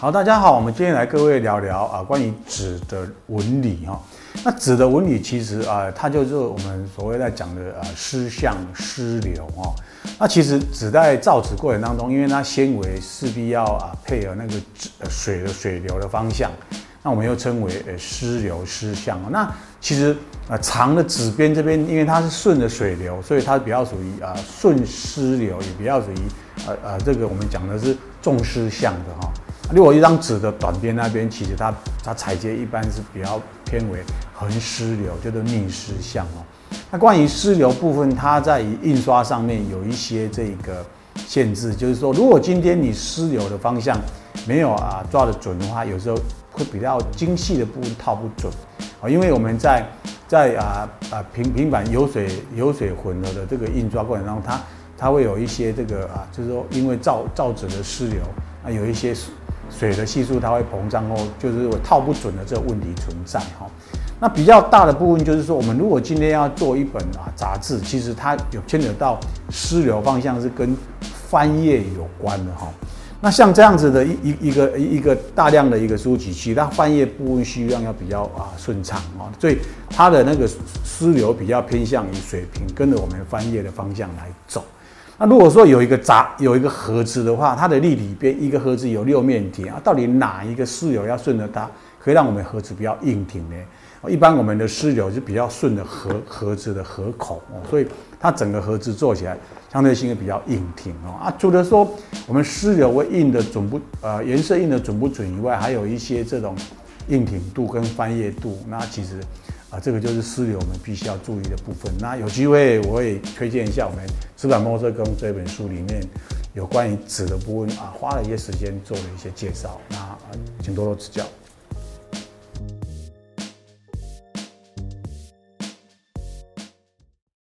好，大家好，我们今天来各位聊聊啊，关于纸的纹理哈。那纸的纹理其实啊，它就是我们所谓在讲的啊湿相湿流哈。那其实纸在造纸过程当中，因为它纤维势必要啊配合那个纸水的水流的方向，那我们又称为呃湿流湿相。那其实啊长的纸边这边，因为它是顺着水流，所以它比较属于啊顺湿流，也比较属于呃呃这个我们讲的是重湿相的哈。如果一张纸的短边那边，其实它它裁接一般是比较偏为横湿流，叫做逆湿相哦。那关于湿流部分，它在印刷上面有一些这个限制，就是说，如果今天你湿流的方向没有啊抓得准的话，有时候会比较精细的部分套不准啊，因为我们在在啊啊平平板油水油水混合的这个印刷过程当中，它它会有一些这个啊，就是说因为造造纸的湿流啊，有一些。水的系数它会膨胀后，就是我套不准的这个问题存在哈。那比较大的部分就是说，我们如果今天要做一本啊杂志，其实它有牵扯到湿流方向是跟翻页有关的哈。那像这样子的一一一个一个大量的一个书籍，其实它翻页部分需要要比较啊顺畅啊，所以它的那个湿流比较偏向于水平，跟着我们翻页的方向来走。那如果说有一个杂有一个盒子的话，它的立体边一个盒子有六面体啊，到底哪一个湿流要顺着它，可以让我们盒子比较硬挺呢？一般我们的湿流是比较顺着盒盒子的盒口哦，所以它整个盒子做起来相对性也比较硬挺哦。啊，除了说我们湿流会印的准不呃颜色印的准不准以外，还有一些这种硬挺度跟翻页度，那其实。啊，这个就是私流我们必须要注意的部分。那有机会我也推荐一下我们《纸板墨色工》这本书里面有关于纸的部分啊，花了一些时间做了一些介绍。那请多多指教。